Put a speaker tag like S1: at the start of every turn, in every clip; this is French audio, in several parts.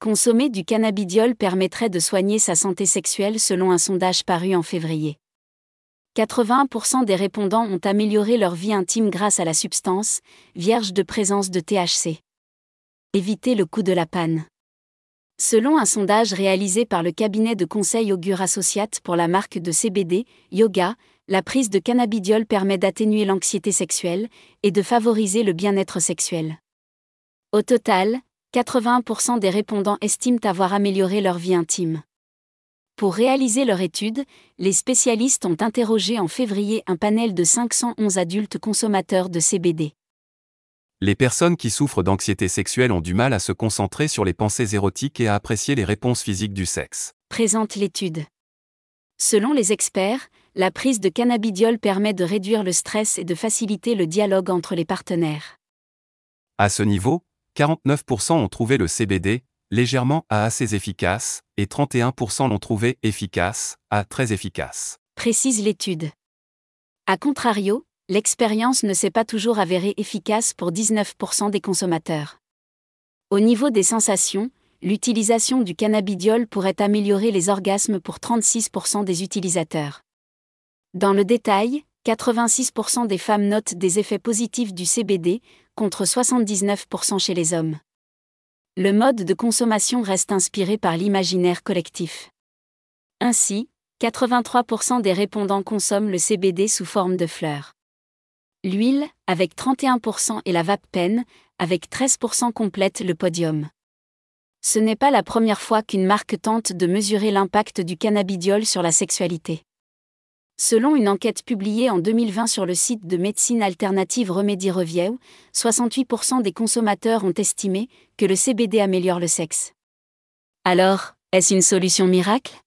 S1: Consommer du cannabidiol permettrait de soigner sa santé sexuelle selon un sondage paru en février. 81% des répondants ont amélioré leur vie intime grâce à la substance, vierge de présence de THC. Éviter le coût de la panne. Selon un sondage réalisé par le cabinet de conseil Augure Associate pour la marque de CBD, Yoga, la prise de cannabidiol permet d'atténuer l'anxiété sexuelle et de favoriser le bien-être sexuel. Au total, 81% des répondants estiment avoir amélioré leur vie intime. Pour réaliser leur étude, les spécialistes ont interrogé en février un panel de 511 adultes consommateurs de CBD.
S2: Les personnes qui souffrent d'anxiété sexuelle ont du mal à se concentrer sur les pensées érotiques et à apprécier les réponses physiques du sexe.
S1: Présente l'étude. Selon les experts, la prise de cannabidiol permet de réduire le stress et de faciliter le dialogue entre les partenaires.
S2: À ce niveau, 49% ont trouvé le CBD légèrement à assez efficace et 31% l'ont trouvé efficace à très efficace.
S1: Précise l'étude. A contrario, l'expérience ne s'est pas toujours avérée efficace pour 19% des consommateurs. Au niveau des sensations, l'utilisation du cannabidiol pourrait améliorer les orgasmes pour 36% des utilisateurs. Dans le détail, 86% des femmes notent des effets positifs du CBD, contre 79% chez les hommes. Le mode de consommation reste inspiré par l'imaginaire collectif. Ainsi, 83% des répondants consomment le CBD sous forme de fleurs. L'huile, avec 31% et la vape pen, avec 13% complète le podium. Ce n'est pas la première fois qu'une marque tente de mesurer l'impact du cannabidiol sur la sexualité. Selon une enquête publiée en 2020 sur le site de médecine alternative Remedy Review, 68% des consommateurs ont estimé que le CBD améliore le sexe. Alors, est-ce une solution miracle?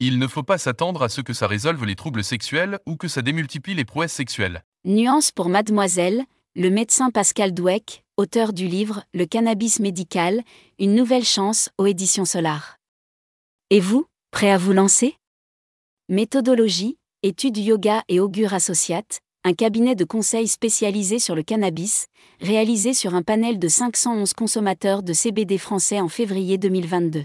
S3: Il ne faut pas s'attendre à ce que ça résolve les troubles sexuels ou que ça démultiplie les prouesses sexuelles.
S1: Nuance pour Mademoiselle, le médecin Pascal Dweck, auteur du livre Le cannabis médical, une nouvelle chance aux éditions Solar. Et vous, prêt à vous lancer? Méthodologie, études yoga et augure associate, un cabinet de conseil spécialisé sur le cannabis, réalisé sur un panel de 511 consommateurs de CBD français en février 2022.